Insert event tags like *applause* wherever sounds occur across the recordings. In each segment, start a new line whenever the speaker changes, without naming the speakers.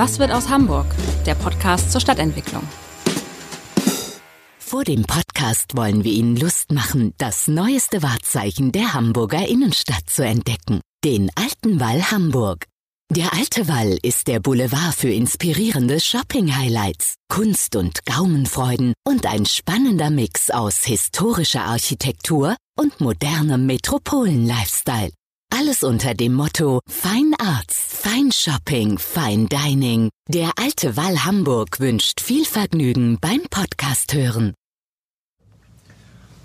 Was wird aus Hamburg? Der Podcast zur Stadtentwicklung.
Vor dem Podcast wollen wir Ihnen Lust machen, das neueste Wahrzeichen der Hamburger Innenstadt zu entdecken. Den Alten Wall Hamburg. Der Alte Wall ist der Boulevard für inspirierende Shopping-Highlights, Kunst und Gaumenfreuden und ein spannender Mix aus historischer Architektur und modernem Metropolen-Lifestyle. Alles unter dem Motto Fine Arts, Fine Shopping, Fine Dining. Der Alte Wall Hamburg wünscht viel Vergnügen beim Podcast hören.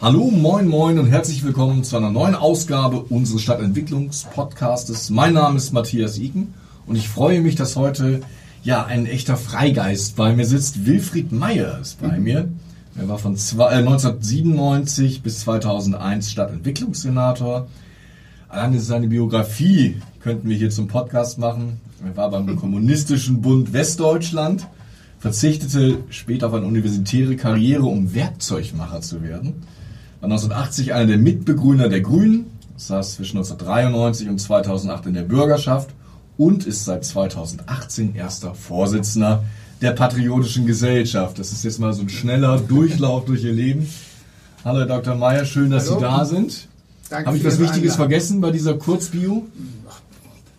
Hallo, moin, moin und herzlich willkommen zu einer neuen Ausgabe unseres Stadtentwicklungspodcastes. Mein Name ist Matthias Iken und ich freue mich, dass heute ja ein echter Freigeist bei mir sitzt. Wilfried Meyer ist bei mir. Er war von zwei, äh, 1997 bis 2001 Stadtentwicklungssenator. Alleine seine Biografie könnten wir hier zum Podcast machen. Er war beim Kommunistischen Bund Westdeutschland, verzichtete später auf eine universitäre Karriere, um Werkzeugmacher zu werden. War 1980 einer der Mitbegründer der Grünen, saß zwischen 1993 und 2008 in der Bürgerschaft und ist seit 2018 erster Vorsitzender der Patriotischen Gesellschaft. Das ist jetzt mal so ein schneller Durchlauf durch Ihr Leben. Hallo Herr Dr. Meyer, schön, dass
Hallo.
Sie da sind.
Danke
Habe ich was Wichtiges
Einladung.
vergessen bei dieser Kurzbio?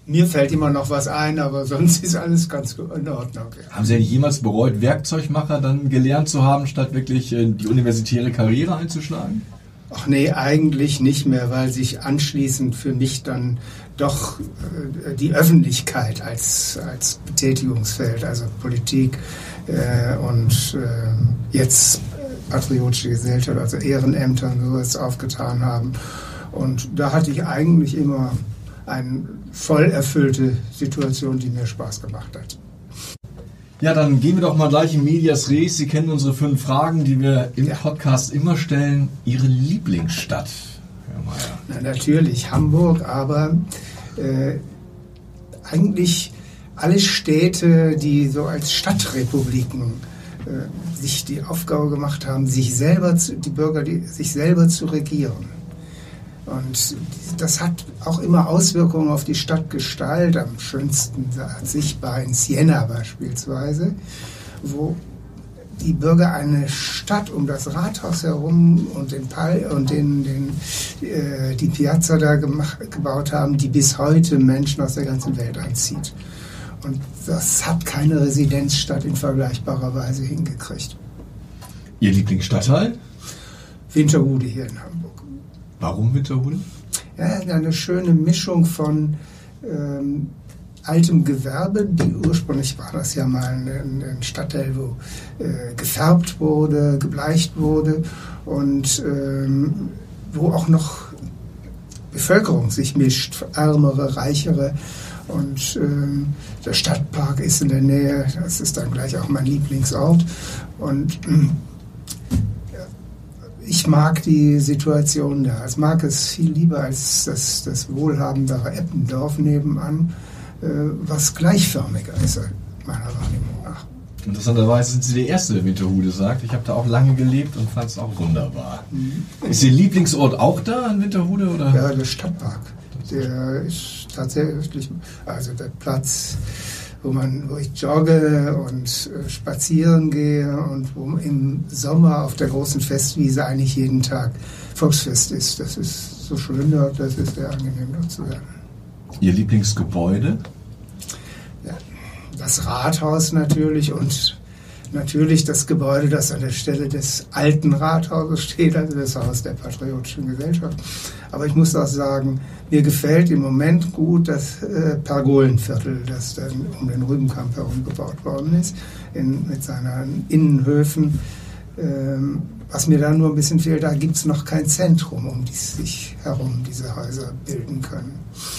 Mir fällt immer noch was ein, aber sonst ist alles ganz in Ordnung. Ja.
Haben Sie ja jemals bereut, Werkzeugmacher dann gelernt zu haben, statt wirklich äh, die universitäre Karriere einzuschlagen?
Ach nee, eigentlich nicht mehr, weil sich anschließend für mich dann doch äh, die Öffentlichkeit als, als Betätigungsfeld, also Politik äh, und äh, jetzt patriotische Gesellschaft, also Ehrenämter und sowas aufgetan haben. Und da hatte ich eigentlich immer eine voll erfüllte Situation, die mir Spaß gemacht hat.
Ja, dann gehen wir doch mal gleich in Medias Res. Sie kennen unsere fünf Fragen, die wir im
Ja.
Podcast immer stellen. Ihre Lieblingsstadt, Herr Mayer.
Na, natürlich Hamburg, aber äh, eigentlich alle Städte, die so als Stadtrepubliken äh, sich die Aufgabe gemacht haben, sich selber zu, die Bürger die, sich selber zu regieren. Und das hat auch immer Auswirkungen auf die Stadtgestalt, am schönsten sichtbar in Siena beispielsweise, wo die Bürger eine Stadt um das Rathaus herum und den Pal und den, den, äh, die Piazza da gemacht, gebaut haben, die bis heute Menschen aus der ganzen Welt anzieht. Und das hat keine Residenzstadt in vergleichbarer Weise hingekriegt.
Ihr Lieblingsstadtteil?
Winterhude hier in Hamburg.
Warum Winterhude?
Ja, eine schöne Mischung von ähm, altem Gewerbe. Die, ursprünglich war das ja mal ein, ein Stadtteil, wo äh, gefärbt wurde, gebleicht wurde und ähm, wo auch noch Bevölkerung sich mischt, ärmere, reichere. Und ähm, der Stadtpark ist in der Nähe, das ist dann gleich auch mein Lieblingsort. Und ähm, ich mag die Situation da. Ich mag es viel lieber als das, das wohlhabendere Eppendorf nebenan, äh, was gleichförmiger ist, meiner Wahrnehmung nach.
Interessanterweise sind Sie der Erste, der Winterhude sagt. Ich habe da auch lange gelebt und fand es auch wunderbar. Ist Ihr Lieblingsort auch da in Winterhude? Oder?
Ja, der Stadtpark, der ist tatsächlich, also der Platz, wo, man, wo ich jogge und äh, spazieren gehe und wo im Sommer auf der großen Festwiese eigentlich jeden Tag Volksfest ist. Das ist so schön dort, das ist sehr angenehm dort zu sein.
Ihr Lieblingsgebäude?
Ja, das Rathaus natürlich und natürlich das Gebäude, das an der Stelle des alten Rathauses steht, also das Haus der Patriotischen Gesellschaft. Aber ich muss auch sagen, mir gefällt im Moment gut das äh, Pergolenviertel, das dann um den Rübenkamp herum gebaut worden ist, in, mit seinen Innenhöfen. Ähm, was mir da nur ein bisschen fehlt, da gibt es noch kein Zentrum, um die sich herum diese Häuser bilden können.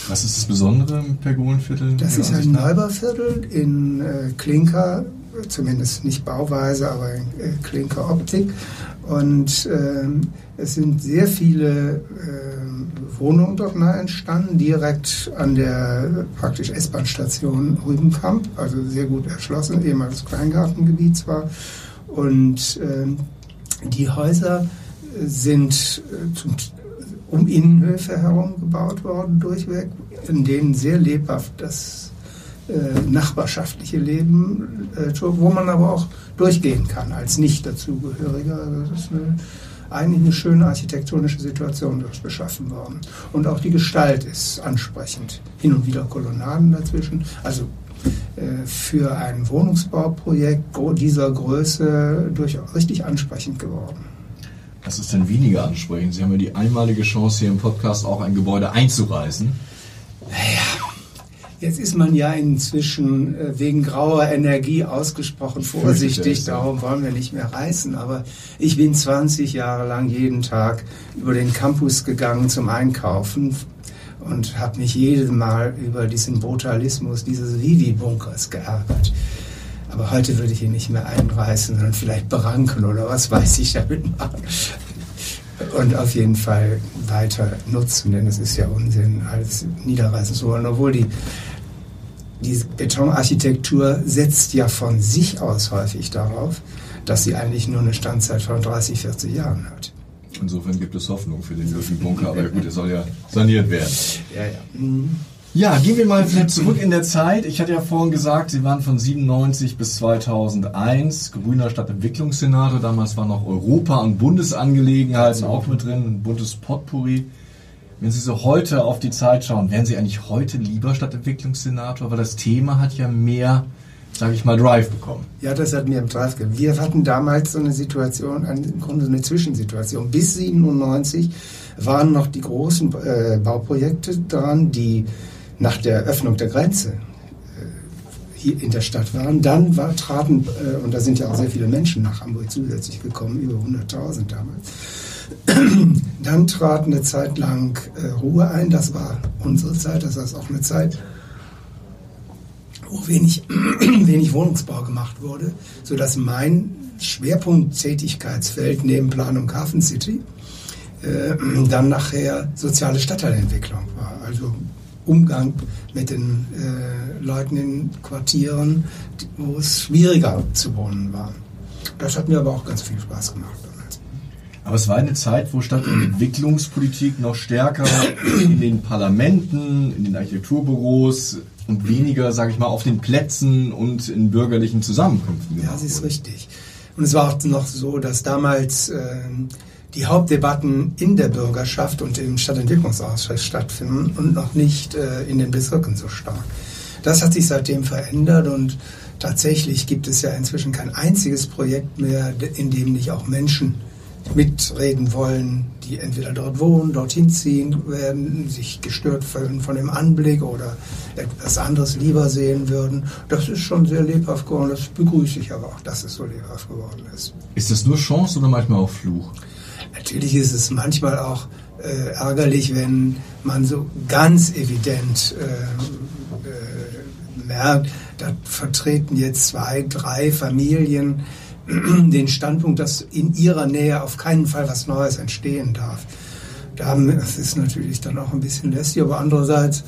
Was ist das Besondere im Pergolenviertel?
Das ist ein? Neubauviertel in äh, Klinker, zumindest nicht Bauweise, aber in äh, Klinkeroptik. Und ähm, es sind sehr viele ähm, Wohnungen dort nahe entstanden, direkt an der äh, praktisch S-Bahn-Station Rübenkamp, also sehr gut erschlossen, ehemals Kleingartengebiet zwar. Und ähm, die Häuser äh, sind äh, zum, um Innenhöfe herum gebaut worden, durchweg, in denen sehr lebhaft das äh, nachbarschaftliche Leben, äh, wo man aber auch durchgehen kann als nicht dazugehöriger. Also das ist eine, eigentlich eine schöne architektonische Situation dort geschaffen worden. Und auch die Gestalt ist ansprechend. Hin und wieder Kolonnaden dazwischen. Also äh, für ein Wohnungsbauprojekt dieser Größe durchaus richtig ansprechend geworden.
Was ist denn weniger ansprechend? Sie haben ja die einmalige Chance, hier im Podcast auch ein Gebäude einzureißen.
Naja, Jetzt ist man ja inzwischen äh, wegen grauer Energie ausgesprochen vorsichtig, darum wollen wir nicht mehr reißen. Aber ich bin 20 Jahre lang jeden Tag über den Campus gegangen zum Einkaufen und habe mich jedes Mal über diesen Brutalismus dieses Vivi-Bunkers geärgert. Aber heute würde ich ihn nicht mehr einreißen, sondern vielleicht beranken oder was weiß ich damit machen. Und auf jeden Fall weiter nutzen, denn es ist ja Unsinn, alles niederreißen zu wollen, obwohl die die Betonarchitektur setzt ja von sich aus häufig darauf, dass sie eigentlich nur eine Standzeit von 30, 40 Jahren hat.
Insofern gibt es Hoffnung für den Bunker, aber gut, er soll ja saniert werden.
Ja, ja. Mhm.
Ja, gehen wir mal vielleicht zurück in der Zeit. Ich hatte ja vorhin gesagt, Sie waren von 97 bis 2001 grüner Stadtentwicklungssenator. Damals waren noch Europa- und Bundesangelegenheiten auch mit drin, ein buntes Potpourri. Wenn Sie so heute auf die Zeit schauen, wären Sie eigentlich heute lieber Stadtentwicklungssenator? Weil das Thema hat ja mehr, sage ich mal, Drive bekommen.
Ja, das hat mehr Drive gegeben. Wir hatten damals so eine Situation, im Grunde so eine Zwischensituation. Bis 97 waren noch die großen äh, Bauprojekte dran, die nach der Öffnung der Grenze äh, hier in der Stadt waren. Dann war, traten, äh, und da sind ja auch sehr viele Menschen nach Hamburg zusätzlich gekommen, über 100.000 damals Dann trat eine Zeit lang äh, Ruhe ein, das war unsere Zeit, das heißt auch eine Zeit, wo wenig, *clears throat* wenig Wohnungsbau gemacht wurde, sodass mein Schwerpunkt-Tätigkeitsfeld neben Planung Hafen City äh, dann nachher soziale Stadtteilentwicklung war. Also Umgang mit den äh, Leuten in Quartieren, wo es schwieriger zu wohnen war. Das hat mir aber auch ganz viel Spaß gemacht.
Aber es war eine Zeit, wo Stadtentwicklungspolitik noch stärker in den Parlamenten, in den Architekturbüros und weniger, sage ich mal, auf den Plätzen und in bürgerlichen Zusammenkünften
Ja, das ist richtig. Und es war auch noch so, dass damals äh, die Hauptdebatten in der Bürgerschaft und im Stadtentwicklungsausschuss stattfinden und noch nicht äh, in den Bezirken so stark. Das hat sich seitdem verändert und tatsächlich gibt es ja inzwischen kein einziges Projekt mehr, in dem nicht auch Menschen mitreden wollen, die entweder dort wohnen, dorthin ziehen werden, sich gestört fühlen von dem Anblick oder etwas anderes lieber sehen würden. Das ist schon sehr lebhaft geworden. Das begrüße ich aber auch, dass es so lebhaft geworden ist.
Ist das nur Chance oder manchmal auch Fluch?
Natürlich ist es manchmal auch äh, ärgerlich, wenn man so ganz evident äh, äh, merkt, da vertreten jetzt zwei, drei Familien *clears throat* den Standpunkt, dass in ihrer Nähe auf keinen Fall was Neues entstehen darf. Das ist natürlich dann auch ein bisschen lästig, aber andererseits,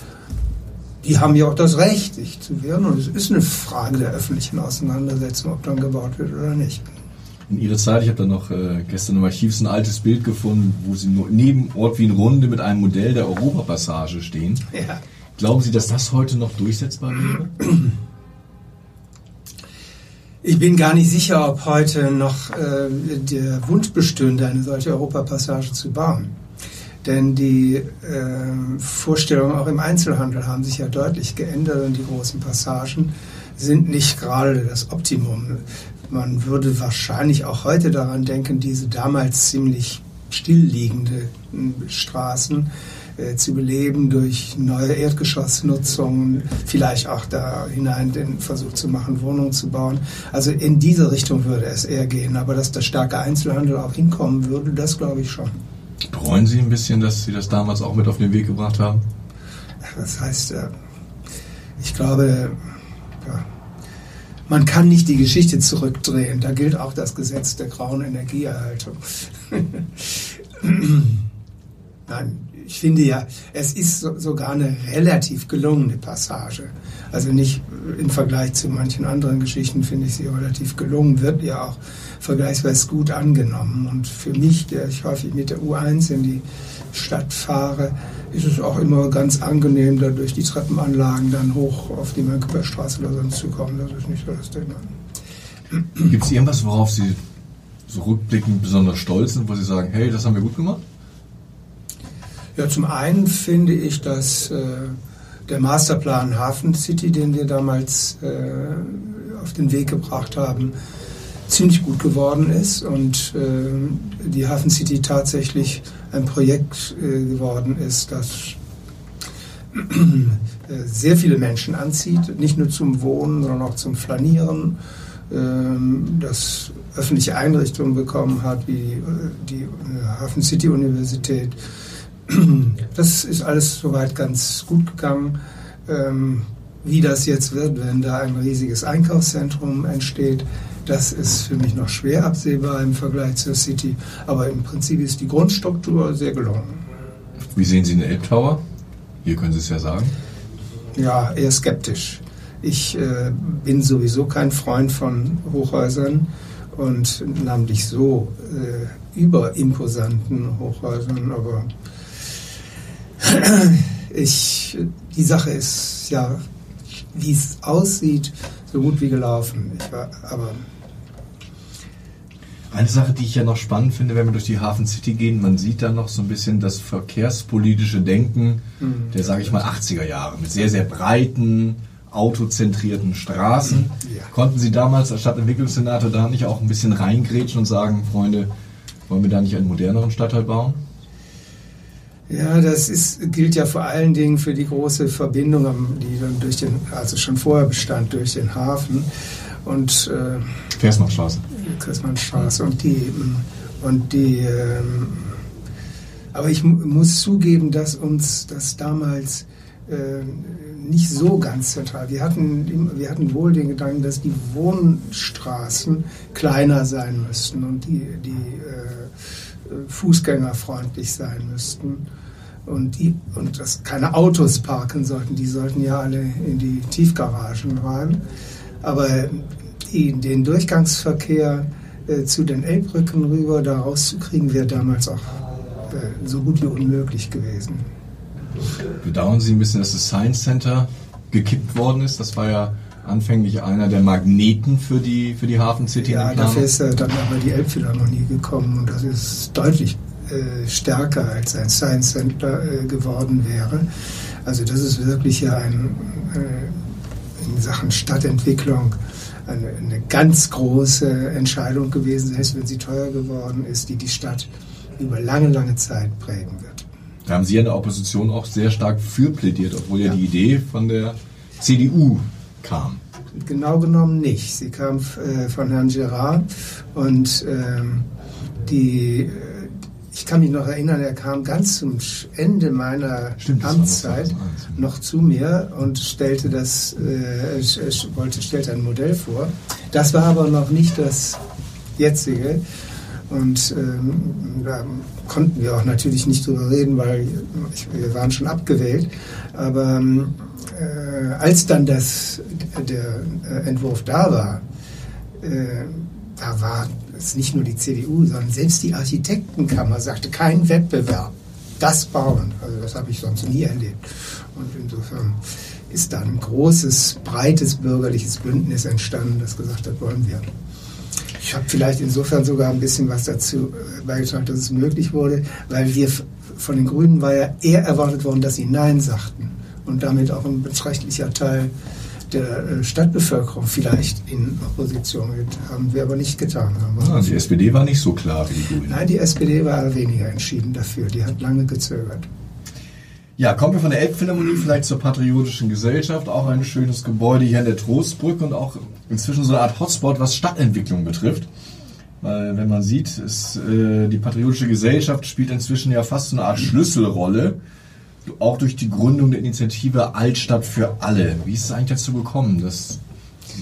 die haben ja auch das Recht, sich zu wehren und es ist eine Frage der öffentlichen Auseinandersetzung, ob dann gebaut wird oder nicht.
In Ihrer Zeit, ich habe da noch äh, gestern im Archiv ein altes Bild gefunden, wo Sie neben Ort Wien Runde mit einem Modell der Europapassage stehen. Ja. Glauben Sie, dass das heute noch durchsetzbar wäre? *clears throat*
Ich bin gar nicht sicher, ob heute noch äh, der Wunsch bestünde, eine solche Europapassage zu bauen. Denn die äh, Vorstellungen auch im Einzelhandel haben sich ja deutlich geändert und die großen Passagen sind nicht gerade das Optimum. Man würde wahrscheinlich auch heute daran denken, diese damals ziemlich stillliegende Straßen äh, zu beleben durch neue Erdgeschossnutzungen, vielleicht auch da hinein den Versuch zu machen, Wohnungen zu bauen. Also in diese Richtung würde es eher gehen. Aber dass der starke Einzelhandel auch hinkommen würde, das glaube ich schon.
Bereuen Sie ein bisschen, dass Sie das damals auch mit auf den Weg gebracht haben?
Das heißt, äh, ich glaube, man kann nicht die Geschichte zurückdrehen. Da gilt auch das Gesetz der grauen Energieerhaltung. *laughs* Nein, ich finde ja, es ist so, sogar eine relativ gelungene Passage. Also nicht im Vergleich zu manchen anderen Geschichten finde ich sie relativ gelungen, wird ja auch vergleichsweise gut angenommen. Und für mich, der ich häufig mit der U1 in die Stadt fahre, ist es auch immer ganz angenehm, da durch die Treppenanlagen dann hoch auf die Mönckebergstraße oder sonst zu kommen. Das ist nicht so das Thema.
Gibt es irgendwas, worauf Sie so rückblickend besonders stolz sind, wo Sie sagen, hey, das haben wir gut gemacht?
Ja, zum einen finde ich, dass äh, der Masterplan Hafen City, den wir damals äh, auf den Weg gebracht haben, ziemlich gut geworden ist und äh, die Hafen City tatsächlich ein Projekt äh, geworden ist, das äh, sehr viele Menschen anzieht, nicht nur zum Wohnen, sondern auch zum Flanieren, ähm, das öffentliche Einrichtungen bekommen hat, wie die äh, Hafen City Universität. *clears throat* Das ist alles soweit ganz gut gegangen. Ähm, wie das jetzt wird, wenn da ein riesiges Einkaufszentrum entsteht, das ist für mich noch schwer absehbar im Vergleich zur City. Aber im Prinzip ist die Grundstruktur sehr gelungen.
Wie sehen Sie den Elbtower? Hier können Sie es ja sagen.
Ja, eher skeptisch. Ich äh, bin sowieso kein Freund von Hochhäusern und namentlich so äh, überimposanten Hochhäusern, aber ich, die Sache ist ja, wie es aussieht, so gut wie gelaufen. War, aber
eine Sache, die ich ja noch spannend finde, wenn wir durch die Hafen City gehen, man sieht da noch so ein bisschen das verkehrspolitische Denken mhm. der, sage ich mal, 80er Jahre mit sehr, sehr breiten, autozentrierten Straßen. Ja. Konnten Sie damals als Stadtentwicklungssenator da nicht auch ein bisschen reingrätschen und sagen, Freunde, wollen wir da nicht einen moderneren Stadtteil bauen?
Ja, das ist, gilt ja vor allen Dingen für die große Verbindung, die dann durch den, also schon vorher bestand, durch den Hafen und äh,
Versmannstraße.
Versmannstraße und die und die ähm, aber ich muss zugeben, dass uns das damals äh, nicht so ganz zentral. Wir hatten, wir hatten wohl den Gedanken, dass die Wohnstraßen kleiner sein müssten und die, die äh, fußgängerfreundlich sein müssten und, die, und dass keine Autos parken sollten. Die sollten ja alle in die Tiefgaragen rein. Aber die, den Durchgangsverkehr äh, zu den Elbbrücken rüber da rauszukriegen, wäre damals auch äh, so gut wie unmöglich gewesen.
Bedauern Sie ein bisschen, dass das Science Center gekippt worden ist? Das war ja anfänglich einer der Magneten für die, für die Hafen City.
Ja, dafür ist dann aber die Elbphilharmonie gekommen und das ist deutlich äh, stärker als ein Science Center äh, geworden wäre. Also das ist wirklich ja ein, äh, in Sachen Stadtentwicklung eine, eine, ganz große Entscheidung gewesen, selbst wenn sie teuer geworden ist, die die Stadt über lange, lange Zeit prägen wird.
Da haben Sie ja in der Opposition auch sehr stark für plädiert, obwohl ja, ja die Idee von der CDU kam.
Genau genommen nicht. Sie kam äh, von Herrn Gerard und ähm, die, ich kann mich noch erinnern, er kam ganz zum Ende meiner Stimmt, Amtszeit noch zu mir und stellte das, äh, wollte, stellte ein Modell vor. Das war aber noch nicht das jetzige. Und ähm, da konnten wir auch natürlich nicht drüber reden, weil ich, wir waren schon abgewählt. Aber ähm, äh, als dann das, der Entwurf da war, äh, da war es nicht nur die CDU, sondern selbst die Architektenkammer sagte, kein Wettbewerb, das bauen. Also das habe ich sonst nie erlebt. Und insofern ist da ein großes, breites bürgerliches Bündnis entstanden, das gesagt hat, wollen wir. Ich habe vielleicht insofern sogar ein bisschen was dazu äh, beigetragen, dass es möglich wurde, weil wir von den Grünen war ja eher erwartet worden, dass sie Nein sagten und damit auch ein beträchtlicher Teil der äh, Stadtbevölkerung vielleicht in Opposition. Haben wir aber nicht getan.
Haben ah, die SPD war nicht so klar wie die Grünen.
Nein, die SPD war weniger entschieden dafür. Die hat lange gezögert.
Ja, kommen wir von der Elbphilharmonie vielleicht zur Patriotischen Gesellschaft. Auch ein schönes Gebäude hier an der Trostbrücke und auch inzwischen so eine Art Hotspot, was Stadtentwicklung betrifft. Weil, wenn man sieht, ist, äh, die Patriotische Gesellschaft spielt inzwischen ja fast so eine Art Schlüsselrolle. Auch durch die Gründung der Initiative Altstadt für alle. Wie ist es eigentlich dazu gekommen, dass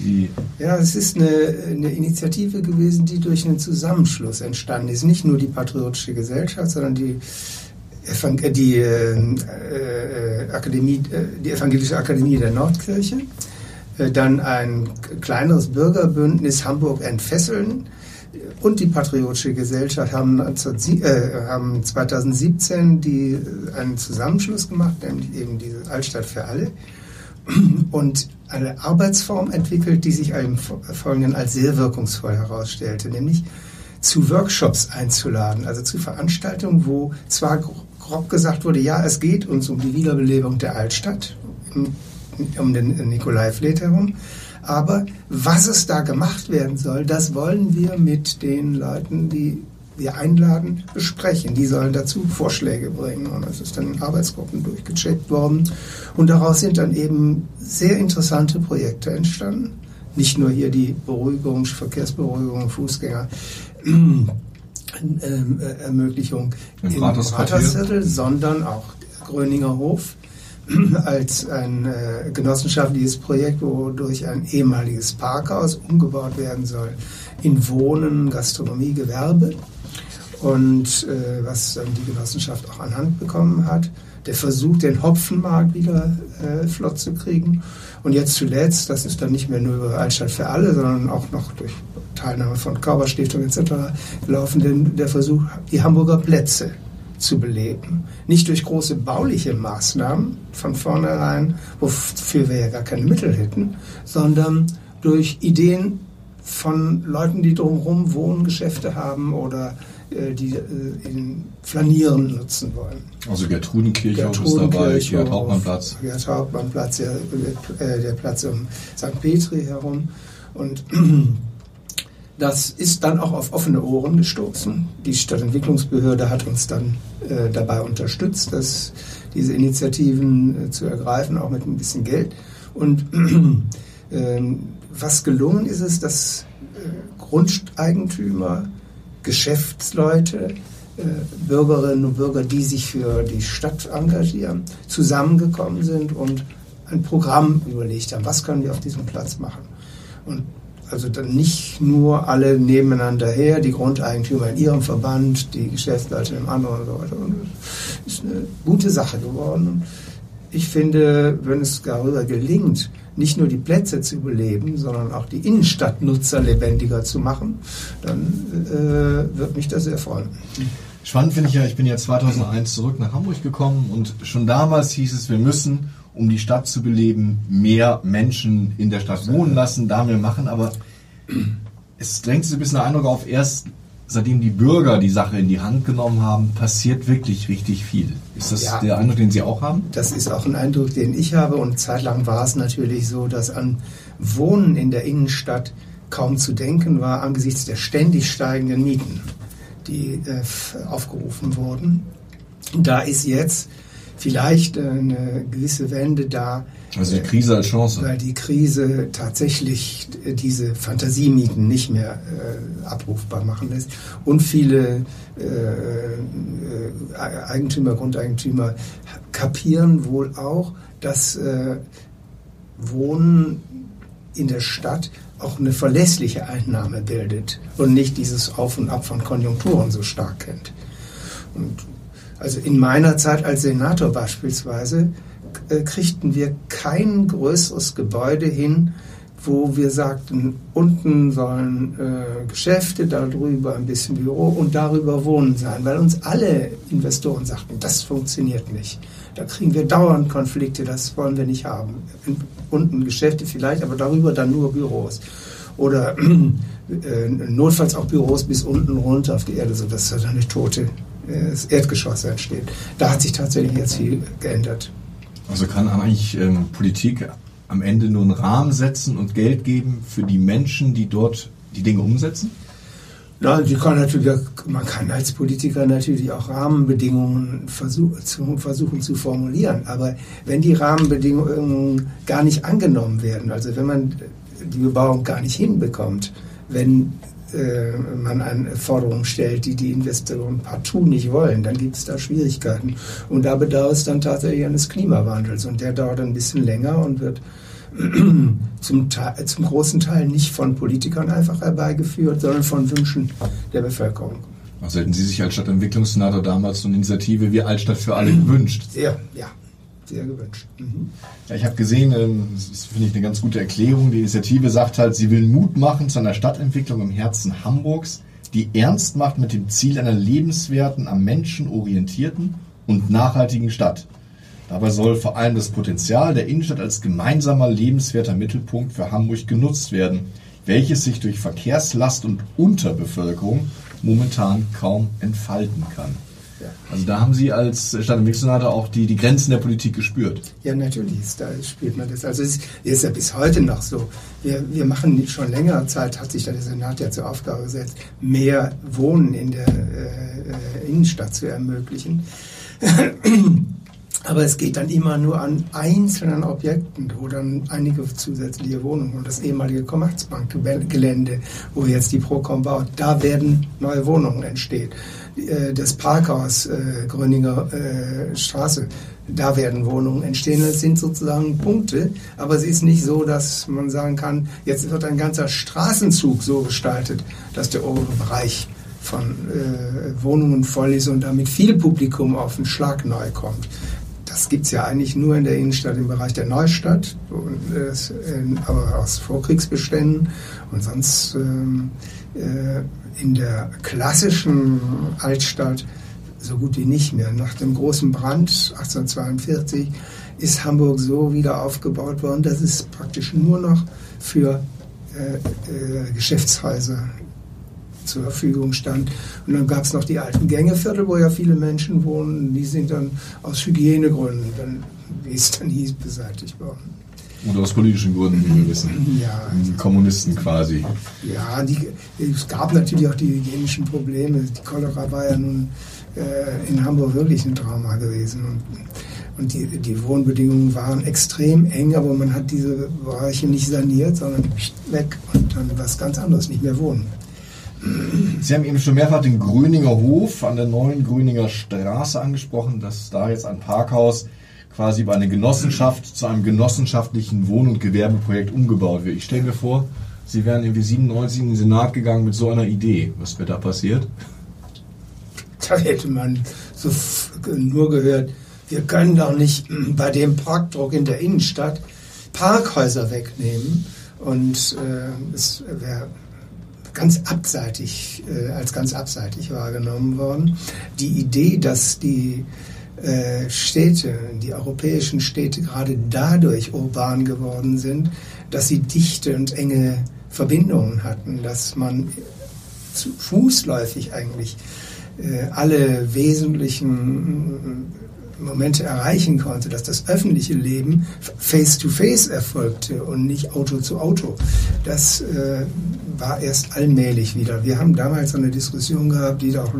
Sie ja, es ist eine, eine, Initiative gewesen, die durch einen Zusammenschluss entstanden ist. Nicht nur die Patriotische Gesellschaft, sondern die die, äh, äh, Akademie, äh, die Evangelische Akademie der Nordkirche, äh, dann ein kleineres Bürgerbündnis Hamburg entfesseln, und die Patriotische Gesellschaft haben, äh, haben 2017 die, einen Zusammenschluss gemacht, nämlich eben diese Altstadt für alle. Und eine Arbeitsform entwickelt, die sich im Folgenden als sehr wirkungsvoll herausstellte, nämlich zu Workshops einzuladen, also zu Veranstaltungen, wo zwar grob gesagt wurde, ja, es geht uns um die Wiederbelebung der Altstadt, um den Nikolai-Fleet herum, aber was es da gemacht werden soll, das wollen wir mit den Leuten, die wir einladen, besprechen. Die sollen dazu Vorschläge bringen. Und das ist dann in Arbeitsgruppen durchgecheckt worden. Und daraus sind dann eben sehr interessante Projekte entstanden. Nicht nur hier die Beruhigung, Verkehrsberuhigung, Fußgänger. *clears throat* Ähm, äh, Ermöglichung
im, im Rathausviertel,
sondern auch Gröninger Hof *clears throat* als ein äh, genossenschaftliches Projekt, wodurch ein ehemaliges Parkhaus umgebaut werden soll in Wohnen, Gastronomie, Gewerbe und äh, was dann die Genossenschaft auch anhand bekommen hat. Der Versuch, den Hopfenmarkt wieder äh, flott zu kriegen. Und jetzt zuletzt, das ist dann nicht mehr nur über Altstadt für alle, sondern auch noch durch Teilnahme von Kauberstiftung etc. gelaufen, denn der Versuch, die Hamburger Plätze zu beleben. Nicht durch große bauliche Maßnahmen von vornherein, wofür wir ja gar keine Mittel hätten, sondern durch Ideen von Leuten, die drumherum wohnen, Geschäfte haben oder äh, die äh, in Flanieren nutzen wollen.
Also Gertrudenkirchhof ist dabei,
Gerd Hauptmannplatz. Gerd Hauptmannplatz, der, äh, der Platz um St. Petri herum. Und das ist dann auch auf offene Ohren gestoßen. Die Stadtentwicklungsbehörde hat uns dann äh, dabei unterstützt, dass diese Initiativen äh, zu ergreifen, auch mit ein bisschen Geld. Und *clears throat* äh, was gelungen ist, ist, dass Grundeigentümer Geschäftsleute, äh, Bürgerinnen und Bürger, die sich für die Stadt engagieren, zusammengekommen sind und ein Programm überlegt haben, was können wir auf diesem Platz machen. Und also dann nicht nur alle nebeneinander her, die Grundeigentümer in ihrem Verband, die Geschäftsleute im anderen und so weiter. Und das ist eine gute Sache geworden. Ich finde, wenn es darüber gelingt, nicht nur die Plätze zu beleben, sondern auch die Innenstadtnutzer lebendiger zu machen, dann äh, wird mich das sehr freuen.
Spannend finde ich ja, ich bin ja 2001 zurück nach Hamburg gekommen und schon damals hieß es, wir müssen, um die Stadt zu beleben, mehr Menschen in der Stadt wohnen lassen, da mehr machen, aber es drängt sich ein bisschen der Eindruck auf, erst seitdem die Bürger die Sache in die Hand genommen haben, passiert wirklich richtig viel. Ist das ja, der Eindruck, den Sie auch haben?
Das ist auch ein Eindruck, den ich habe. Und zeitlang war es natürlich so, dass an Wohnen in der Innenstadt kaum zu denken war angesichts der ständig steigenden Mieten, die äh, aufgerufen wurden. Da ist jetzt vielleicht eine gewisse Wende da,
also die Krise als Chance.
Weil die Krise tatsächlich diese Fantasiemieten nicht mehr äh, abrufbar machen lässt. Und viele äh, äh, Eigentümer, Grundeigentümer kapieren wohl auch, dass äh, Wohnen in der Stadt auch eine verlässliche Einnahme bildet und nicht dieses Auf und Ab von Konjunkturen so stark kennt. Und also in meiner Zeit als Senator beispielsweise äh, kriegten wir kein größeres Gebäude hin, wo wir sagten, unten sollen äh, Geschäfte, darüber ein bisschen Büro und darüber Wohnen sein, weil uns alle Investoren sagten, das funktioniert nicht. Da kriegen wir dauernd Konflikte, das wollen wir nicht haben. Unten Geschäfte vielleicht, aber darüber dann nur Büros. Oder äh, notfalls auch Büros bis unten runter auf die Erde, sodass da eine tote äh, Erdgeschoss entsteht. Da hat sich tatsächlich jetzt viel geändert.
Also kann eigentlich ähm, Politik am Ende nur einen Rahmen setzen und Geld geben für die Menschen, die dort die Dinge umsetzen?
Ja, die kann natürlich, man kann als Politiker natürlich auch Rahmenbedingungen versuch, zu, versuchen zu formulieren. Aber wenn die Rahmenbedingungen gar nicht angenommen werden, also wenn man die Bebauung gar nicht hinbekommt, wenn äh, man eine Forderung stellt, die die Investoren partout nicht wollen, dann gibt es da Schwierigkeiten. Und da bedarf es dann tatsächlich eines Klimawandels. Und der dauert ein bisschen länger und wird *clears throat* zum, zum großen Teil nicht von Politikern einfach herbeigeführt, sondern von Wünschen der Bevölkerung.
Also hätten Sie sich als Stadtentwicklungssenator damals so eine Initiative wie Altstadt für alle gewünscht?
Sehr, ja sehr gewünscht. Mhm.
Ja, ich habe gesehen, ähm, das finde ich eine ganz gute Erklärung. Die Initiative sagt halt, sie will Mut machen zu einer Stadtentwicklung im Herzen Hamburgs. die ernst macht mit dem Ziel einer lebenswerten, am Menschen orientierten und nachhaltigen Stadt. Dabei soll vor allem das Potenzial der Innenstadt als gemeinsamer lebenswerter Mittelpunkt für Hamburg genutzt werden, welches sich durch Verkehrslast und Unterbevölkerung momentan kaum entfalten kann. Also da haben Sie als Stadtentwicklungssenator auch die, die Grenzen der Politik gespürt.
Ja, natürlich, da spürt man das. Also es ist ja bis heute noch so. Wir, wir machen schon längere Zeit, hat sich der Senat ja zur Aufgabe gesetzt, mehr Wohnen in der äh, Innenstadt zu ermöglichen. Aber es geht dann immer nur an einzelnen Objekten, wo dann einige zusätzliche Wohnungen und das ehemalige Commerzbank-Gelände, wo jetzt die Procom baut, da werden neue Wohnungen entstehen. Äh, das Parkhaus äh, Gröninger äh, Straße, da werden Wohnungen entstehen. Das sind sozusagen Punkte, aber es ist nicht so, dass man sagen kann, jetzt wird ein ganzer Straßenzug so gestaltet, dass der obere Bereich von äh, Wohnungen voll ist und damit viel Publikum auf den Schlag neu kommt. Das gibt es ja eigentlich nur in der Innenstadt im Bereich der Neustadt, und, äh, aber aus Vorkriegsbeständen und sonst ähm, äh, in der klassischen Altstadt so gut wie nicht mehr. Nach dem großen Brand 1842 ist Hamburg so wieder aufgebaut worden, dass es praktisch nur noch für äh, äh, Geschäftshäuser zur Verfügung stand. Und dann gab es noch die alten Gängeviertel, wo ja viele Menschen wohnen. Die sind dann aus Hygienegründen, dann, wie es dann hieß, beseitigt worden.
Oder aus politischen Gründen, wie wir wissen. Ja. Die Kommunisten quasi.
Ja, die, es gab natürlich auch die hygienischen Probleme. Die Cholera war ja nun äh, in Hamburg wirklich ein Trauma gewesen. Und, und die, die Wohnbedingungen waren extrem eng, aber man hat diese Bereiche nicht saniert, sondern weg und dann was ganz anderes, nicht mehr wohnen.
Sie haben eben schon mehrfach den Gröninger Hof an der neuen Gröninger Straße angesprochen, dass da jetzt ein Parkhaus quasi über eine Genossenschaft zu einem genossenschaftlichen Wohn- und Gewerbeprojekt umgebaut wird. Ich stelle mir vor, Sie wären irgendwie 97 in den Senat gegangen mit so einer Idee. Was wäre da passiert? *laughs*
Da hätte man so nur gehört, wir können doch nicht *clears throat* bei dem Parkdruck in der Innenstadt Parkhäuser wegnehmen. Und äh, es wäre ganz abseitig, äh, als ganz abseitig wahrgenommen worden. Die Idee, dass die äh, Städte, die europäischen Städte gerade dadurch urban geworden sind, dass sie dichte und enge Verbindungen hatten, dass man fußläufig eigentlich äh, alle wesentlichen Momente erreichen konnte, dass das öffentliche Leben face-to-face -face erfolgte und nicht Auto zu Auto. Das äh, war erst allmählich wieder. Wir haben damals eine Diskussion gehabt, die auch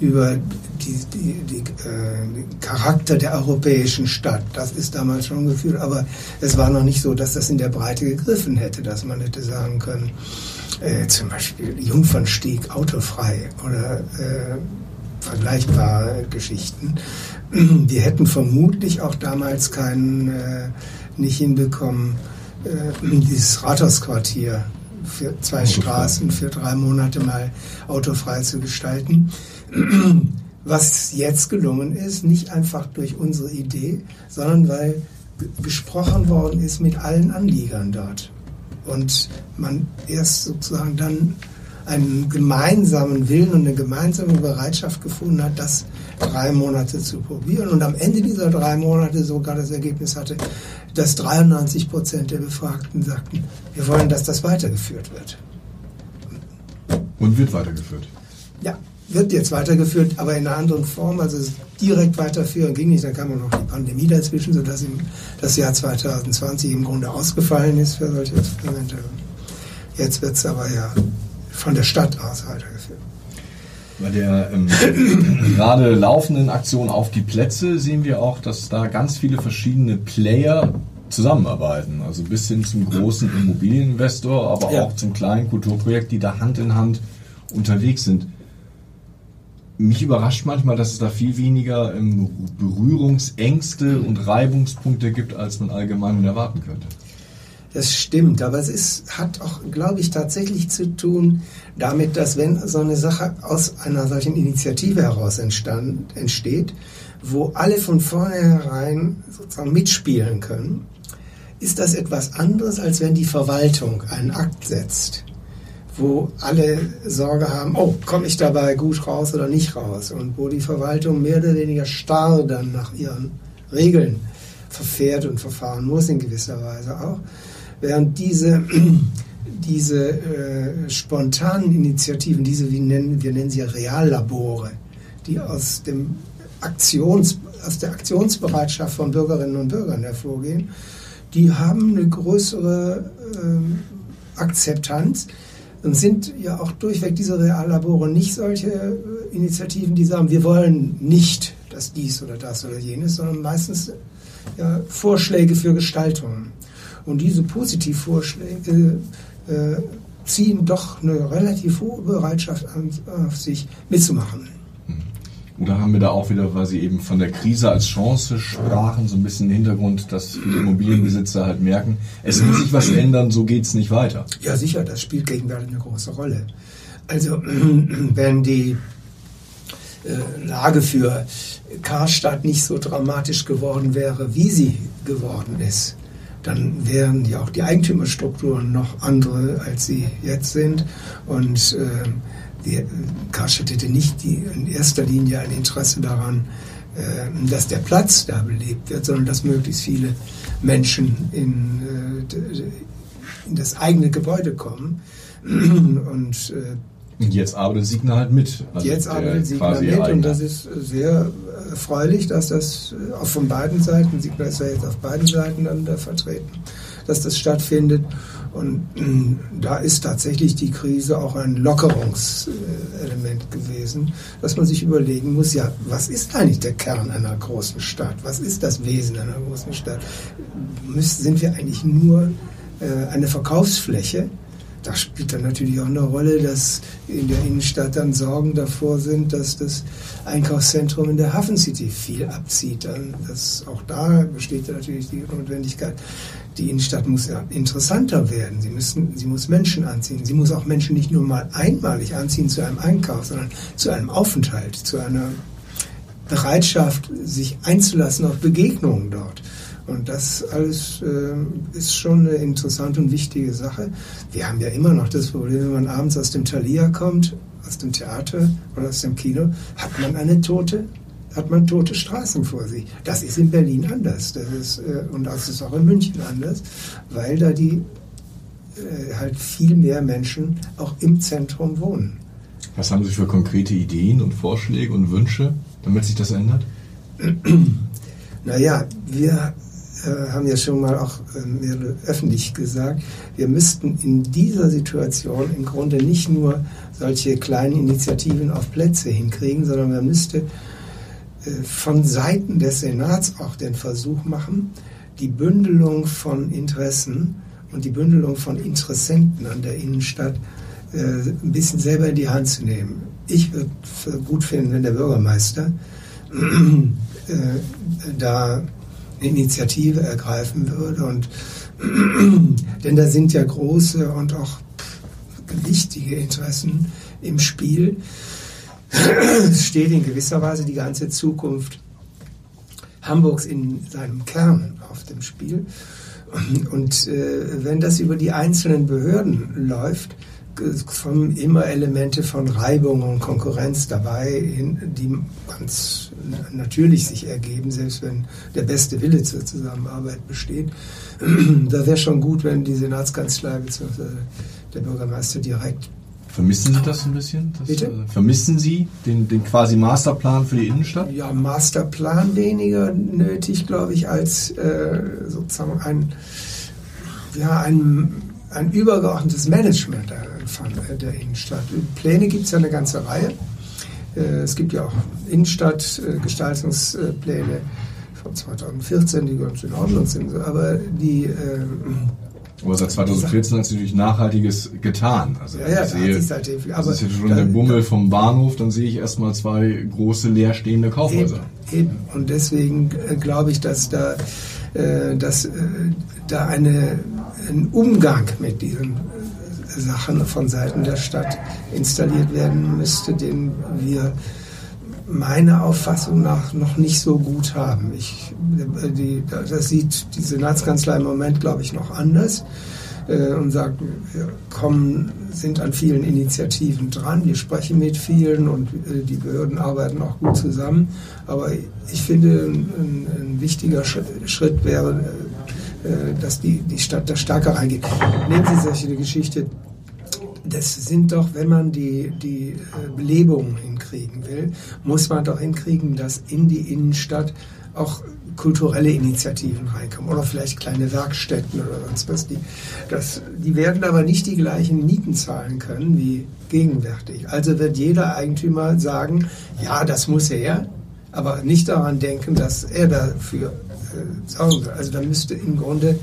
über die, die, die, äh, Charakter der europäischen Stadt. Das ist damals schon geführt, aber es war noch nicht so, dass das in der Breite gegriffen hätte, dass man hätte sagen können, äh, zum Beispiel Jungfernstieg autofrei oder äh, vergleichbare Geschichten. Wir hätten vermutlich auch damals keinen, äh, nicht hinbekommen, äh, dieses Rathausquartier für zwei Autofrei. Straßen für drei Monate mal autofrei zu gestalten. Was jetzt gelungen ist, nicht einfach durch unsere Idee, sondern weil gesprochen worden ist mit allen Anliegern dort. Und man erst sozusagen dann einen gemeinsamen Willen und eine gemeinsame Bereitschaft gefunden hat, das drei Monate zu probieren und am Ende dieser drei Monate sogar das Ergebnis hatte, dass 93 Prozent der Befragten sagten, wir wollen, dass das weitergeführt wird.
Und wird weitergeführt?
Ja, wird jetzt weitergeführt, aber in einer anderen Form. Also direkt weiterführen ging nicht. Dann kam noch die Pandemie dazwischen, sodass das Jahr 2020 im Grunde ausgefallen ist für solche Experimente. Jetzt wird es aber ja von der Stadt aus weitergeführt.
Bei der ähm, *clears throat* gerade laufenden Aktion auf die Plätze sehen wir auch, dass da ganz viele verschiedene Player zusammenarbeiten. Also bis hin zum großen Immobilieninvestor, aber ja. auch zum kleinen Kulturprojekt, die da Hand in Hand unterwegs sind. Mich überrascht manchmal, dass es da viel weniger ähm, Berührungsängste und Reibungspunkte gibt, als man allgemein erwarten könnte.
Das stimmt, aber es ist, hat auch, glaube ich, tatsächlich zu tun damit, dass wenn so eine Sache aus einer solchen Initiative heraus entstand, entsteht, wo alle von vornherein sozusagen mitspielen können, ist das etwas anderes, als wenn die Verwaltung einen Akt setzt, wo alle Sorge haben, oh, komme ich dabei gut raus oder nicht raus? Und wo die Verwaltung mehr oder weniger starr dann nach ihren Regeln verfährt und verfahren muss in gewisser Weise auch. Während diese, *clears throat* diese äh, spontanen Initiativen, diese, wie nennen, wir nennen sie ja Reallabore, die aus, dem Aktions, aus der Aktionsbereitschaft von Bürgerinnen und Bürgern hervorgehen, die haben eine größere äh, Akzeptanz und sind ja auch durchweg diese Reallabore nicht solche äh, Initiativen, die sagen, wir wollen nicht, dass dies oder das oder jenes, sondern meistens ja, Vorschläge für Gestaltungen. Und diese Positivvorschläge äh, ziehen doch eine relativ hohe Bereitschaft an, auf sich mitzumachen.
Oder haben wir da auch wieder, weil Sie eben von der Krise als Chance sprachen, so ein bisschen Hintergrund, dass viele Immobilienbesitzer halt merken, es muss sich was ändern, so geht es nicht weiter.
Ja, sicher, das spielt gegenwärtig eine große Rolle. Also, *clears throat* wenn die äh, Lage für Karstadt nicht so dramatisch geworden wäre, wie sie geworden ist, dann wären ja auch die Eigentümerstrukturen noch andere, als sie jetzt sind. Und äh, die, Karstadt hätte nicht die, in erster Linie ein Interesse daran, äh, dass der Platz da belebt wird, sondern dass möglichst viele Menschen in, äh, in das eigene Gebäude kommen. *clears throat* Und
äh, und jetzt arbeitet Signa halt mit.
Also jetzt arbeitet Signa mit und das ist sehr erfreulich, dass das auch von beiden Seiten, Signa ist ja jetzt auf beiden Seiten dann da vertreten, dass das stattfindet. Und äh, da ist tatsächlich die Krise auch ein Lockerungselement gewesen, dass man sich überlegen muss, ja, was ist eigentlich der Kern einer großen Stadt? Was ist das Wesen einer großen Stadt? sind wir eigentlich nur äh, eine Verkaufsfläche? Da spielt dann natürlich auch eine Rolle, dass in der Innenstadt dann Sorgen davor sind, dass das Einkaufszentrum in der Hafen City viel abzieht. Dann das, auch da besteht natürlich die Notwendigkeit, die Innenstadt muss ja interessanter werden. Sie, müssen, sie muss Menschen anziehen. Sie muss auch Menschen nicht nur mal einmalig anziehen zu einem Einkauf, sondern zu einem Aufenthalt, zu einer Bereitschaft, sich einzulassen auf Begegnungen dort. Und das alles äh, ist schon eine interessante und wichtige Sache. Wir haben ja immer noch das Problem, wenn man abends aus dem Thalia kommt, aus dem Theater oder aus dem Kino, hat man eine tote, hat man tote Straßen vor sich. Das ist in Berlin anders. Das ist, äh, und das ist auch in München anders, weil da die äh, halt viel mehr Menschen auch im Zentrum wohnen.
Was haben Sie für konkrete Ideen und Vorschläge und Wünsche, damit sich das ändert? *clears throat*
Naja, wir äh, haben ja schon mal auch äh, öffentlich gesagt, wir müssten in dieser Situation im Grunde nicht nur solche kleinen Initiativen auf Plätze hinkriegen, sondern man müsste äh, von Seiten des Senats auch den Versuch machen, die Bündelung von Interessen und die Bündelung von Interessenten an der Innenstadt äh, ein bisschen selber in die Hand zu nehmen. Ich würde gut finden, wenn der Bürgermeister äh, da Initiative ergreifen würde. Und *clears throat* denn da sind ja große und auch wichtige Interessen im Spiel. *clears throat* Es steht in gewisser Weise die ganze Zukunft Hamburgs in seinem Kern auf dem Spiel. Und äh, wenn das über die einzelnen Behörden läuft, kommen immer Elemente von Reibung und Konkurrenz dabei, die ganz natürlich sich ergeben, selbst wenn der beste Wille zur Zusammenarbeit besteht. *clears throat* Da wäre schon gut, wenn die Senatskanzlei bzw. der Bürgermeister direkt
Vermissen Sie das ein bisschen? Das,
Bitte?
Äh, vermissen Sie den, den quasi Masterplan für die Innenstadt?
Ja, Masterplan weniger nötig, glaube ich, als äh, sozusagen ein, ja, ein, ein übergeordnetes Management der Innenstadt. Pläne gibt es ja eine ganze Reihe. Äh, es gibt ja auch Innenstadtgestaltungspläne von 2014, die ganz in Ordnung sind, aber die
ähm, aber seit 2014 hat sich natürlich Nachhaltiges getan.
Also ja, ja,
ich sehe, seitdem, aber das ist jetzt schon der Bummel vom Bahnhof, dann sehe ich erstmal zwei große leerstehende Kaufhäuser.
Eben, eben. Und deswegen äh, glaube ich, dass da, dass, äh, da eine, ein Umgang mit diesen Sachen von Seiten der Stadt installiert werden müsste, den wir meiner Auffassung nach noch nicht so gut haben. Ich, die, das sieht die Senatskanzlei im Moment, glaube ich, noch anders. äh, und sagt, wir kommen, sind an vielen Initiativen dran, wir sprechen mit vielen und äh, die Behörden arbeiten auch gut zusammen. Aber ich finde, ein, ein wichtiger Schritt wäre, äh, dass die, die Stadt da stärker reingeht. Nehmen Sie solche Geschichte das sind doch, wenn man die, die Belebung hinkriegen will, muss man doch hinkriegen, dass in die Innenstadt auch kulturelle Initiativen reinkommen oder vielleicht kleine Werkstätten oder sonst was. Die, das, die werden aber nicht die gleichen Mieten zahlen können wie gegenwärtig. Also wird jeder Eigentümer sagen, ja, das muss er, aber nicht daran denken, dass er dafür äh, sorgen will. Also da müsste im Grunde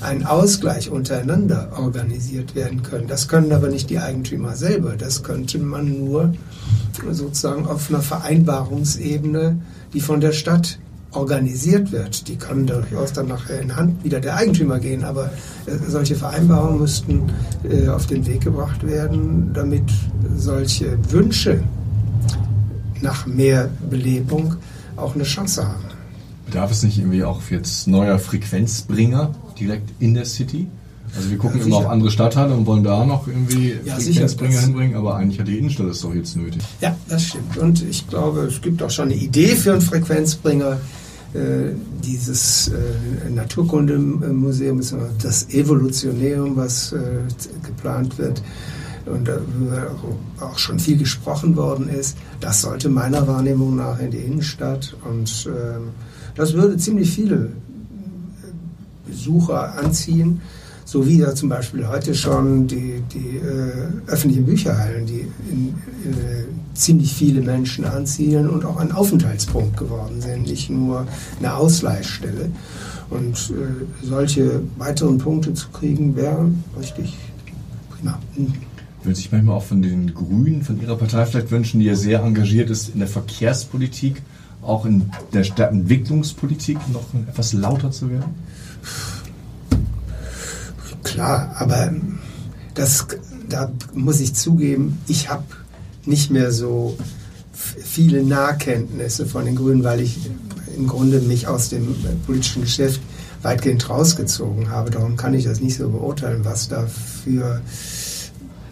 ein Ausgleich untereinander organisiert werden können. Das können aber nicht die Eigentümer selber. Das könnte man nur sozusagen auf einer Vereinbarungsebene, die von der Stadt organisiert wird, die kann durchaus dann nachher in Hand wieder der Eigentümer gehen, aber äh, solche Vereinbarungen müssten äh, auf den Weg gebracht werden, damit solche Wünsche nach mehr Belebung auch eine Chance haben.
Bedarf es nicht irgendwie auch jetzt neuer Frequenzbringer direkt in der City? Also wir gucken ja, immer auf andere Stadtteile und wollen da noch irgendwie ja, Frequenzbringer hinbringen, aber eigentlich hat die Innenstadt es doch jetzt nötig.
Ja, das stimmt. Und ich glaube, es gibt auch schon eine Idee für einen Frequenzbringer dieses äh, Naturkundemuseum das Evolutionärum, was äh, geplant wird. Und darüber auch schon viel gesprochen worden ist. Das sollte meiner Wahrnehmung nach in die Innenstadt. Und ähm, das würde ziemlich viele Besucher anziehen. So wie ja zum Beispiel heute schon die, die äh, öffentlichen Bücherhallen, die in, in, äh, ziemlich viele Menschen anziehen und auch ein Aufenthaltspunkt geworden sind, nicht nur eine Ausleihstelle. Und äh, solche weiteren Punkte zu kriegen, wäre richtig prima.
Hm. Würde sich manchmal auch von den Grünen, von Ihrer Partei vielleicht wünschen, die ja sehr engagiert ist in der Verkehrspolitik, auch in der Stadtentwicklungspolitik noch etwas lauter zu werden?
Klar, aber das, da muss ich zugeben, ich habe nicht mehr so viele Nahkenntnisse von den Grünen, weil ich im Grunde mich aus dem politischen Geschäft weitgehend rausgezogen habe. Darum kann ich das nicht so beurteilen, was da für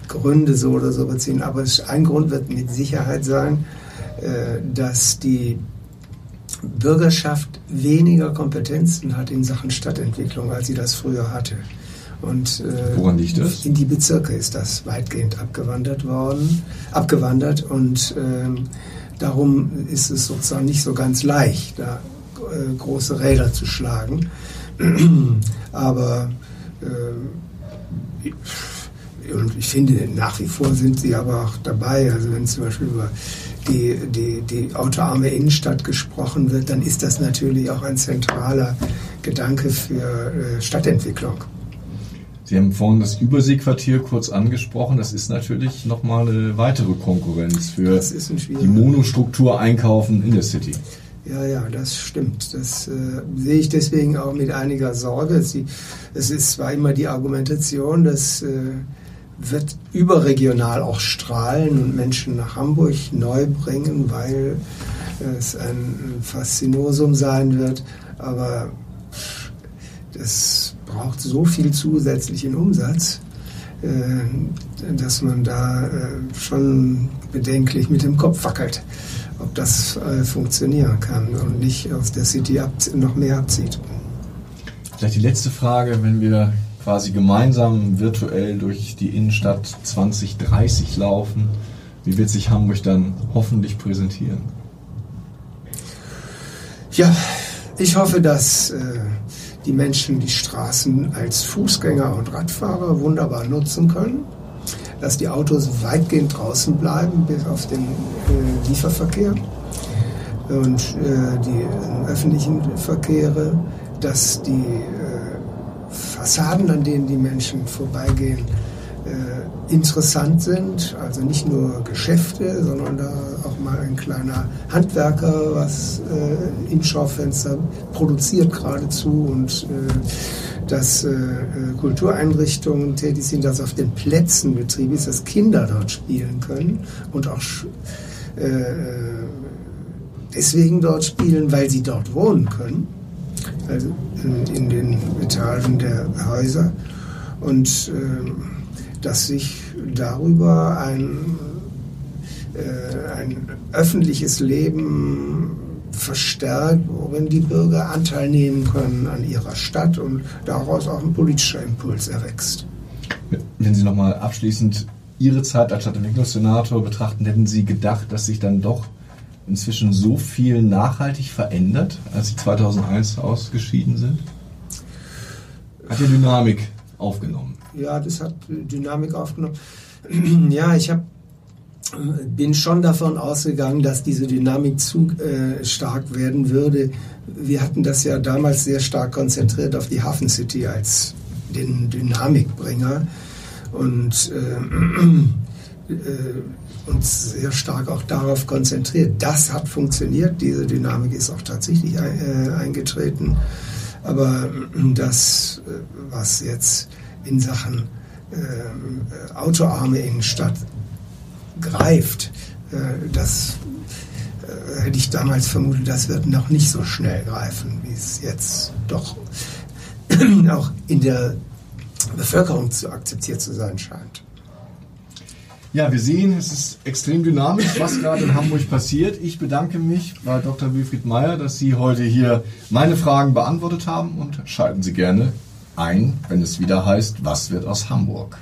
Gründe so oder so beziehen. Aber ein Grund wird mit Sicherheit sein, äh, dass die Bürgerschaft weniger Kompetenzen hat in Sachen Stadtentwicklung, als sie das früher hatte. Und
äh, Woran liegt das?
In die Bezirke ist das weitgehend abgewandert worden, abgewandert und äh, darum ist es sozusagen nicht so ganz leicht, da äh, große Räder zu schlagen. *clears throat* aber äh, und ich finde, nach wie vor sind sie aber auch dabei. Also wenn zum Beispiel über die, die, die autoarme Innenstadt gesprochen wird, dann ist das natürlich auch ein zentraler Gedanke für äh, Stadtentwicklung.
Sie haben vorhin das Überseequartier kurz angesprochen. Das ist natürlich nochmal eine weitere Konkurrenz für die Monostruktur Einkaufen in der City.
Ja, ja, das stimmt. Das äh, sehe ich deswegen auch mit einiger Sorge. Sie, es ist zwar immer die Argumentation, das äh, wird überregional auch strahlen und Menschen nach Hamburg neu bringen, weil es ein Faszinosum sein wird. Aber das braucht so viel zusätzlichen Umsatz, äh, dass man da äh, schon bedenklich mit dem Kopf wackelt, ob das äh, funktionieren kann und nicht aus der City noch mehr abzieht.
Vielleicht die letzte Frage, wenn wir quasi gemeinsam virtuell durch die Innenstadt 2030 laufen, wie wird sich Hamburg dann hoffentlich präsentieren?
Ja, ich hoffe, dass die Menschen die Straßen als Fußgänger und Radfahrer wunderbar nutzen können, dass die Autos weitgehend draußen bleiben, bis auf den äh, Lieferverkehr und äh, die äh, öffentlichen Verkehre, dass die äh, Fassaden, an denen die Menschen vorbeigehen, äh, interessant sind, also nicht nur Geschäfte, sondern da auch mal ein kleiner Handwerker was äh, im Schaufenster produziert geradezu und äh, dass äh, Kultureinrichtungen tätig sind, dass auf den Plätzen betrieben ist, dass Kinder dort spielen können und auch äh, deswegen dort spielen, weil sie dort wohnen können, also in, in den Etagen der Häuser. Und äh, dass sich darüber ein, äh, ein öffentliches Leben verstärkt, worin die Bürger Anteil nehmen können an ihrer Stadt und daraus auch ein politischer Impuls erwächst.
Wenn Sie nochmal abschließend Ihre Zeit als Stadtentwicklungssenator betrachten, hätten Sie gedacht, dass sich dann doch inzwischen so viel nachhaltig verändert, als Sie 2001 ausgeschieden sind? Hat die Dynamik aufgenommen?
Ja, das hat Dynamik aufgenommen. *clears throat* Ja, ich habe bin schon davon ausgegangen, dass diese Dynamik zu äh, stark werden würde. Wir hatten das ja damals sehr stark konzentriert auf die Hafen City als den Dynamikbringer und äh, *clears throat* äh, uns sehr stark auch darauf konzentriert. Das hat funktioniert, diese Dynamik ist auch tatsächlich ein, äh, eingetreten. Aber *clears throat* das, äh, was jetzt in Sachen äh, autoarme Innenstadt greift, äh, das äh, hätte ich damals vermutet, das wird noch nicht so schnell greifen, wie es jetzt doch *clears throat* auch in der Bevölkerung zu akzeptiert zu sein scheint.
Ja, wir sehen, es ist extrem dynamisch, was gerade in Hamburg passiert. Ich bedanke mich bei Dr. Wilfried Meyer, dass Sie heute hier meine Fragen beantwortet haben und schalten Sie gerne ein, wenn es wieder heißt, was wird aus Hamburg?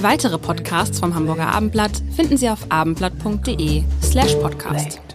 Weitere Podcasts vom Hamburger Abendblatt finden Sie auf abendblatt.de slash podcast.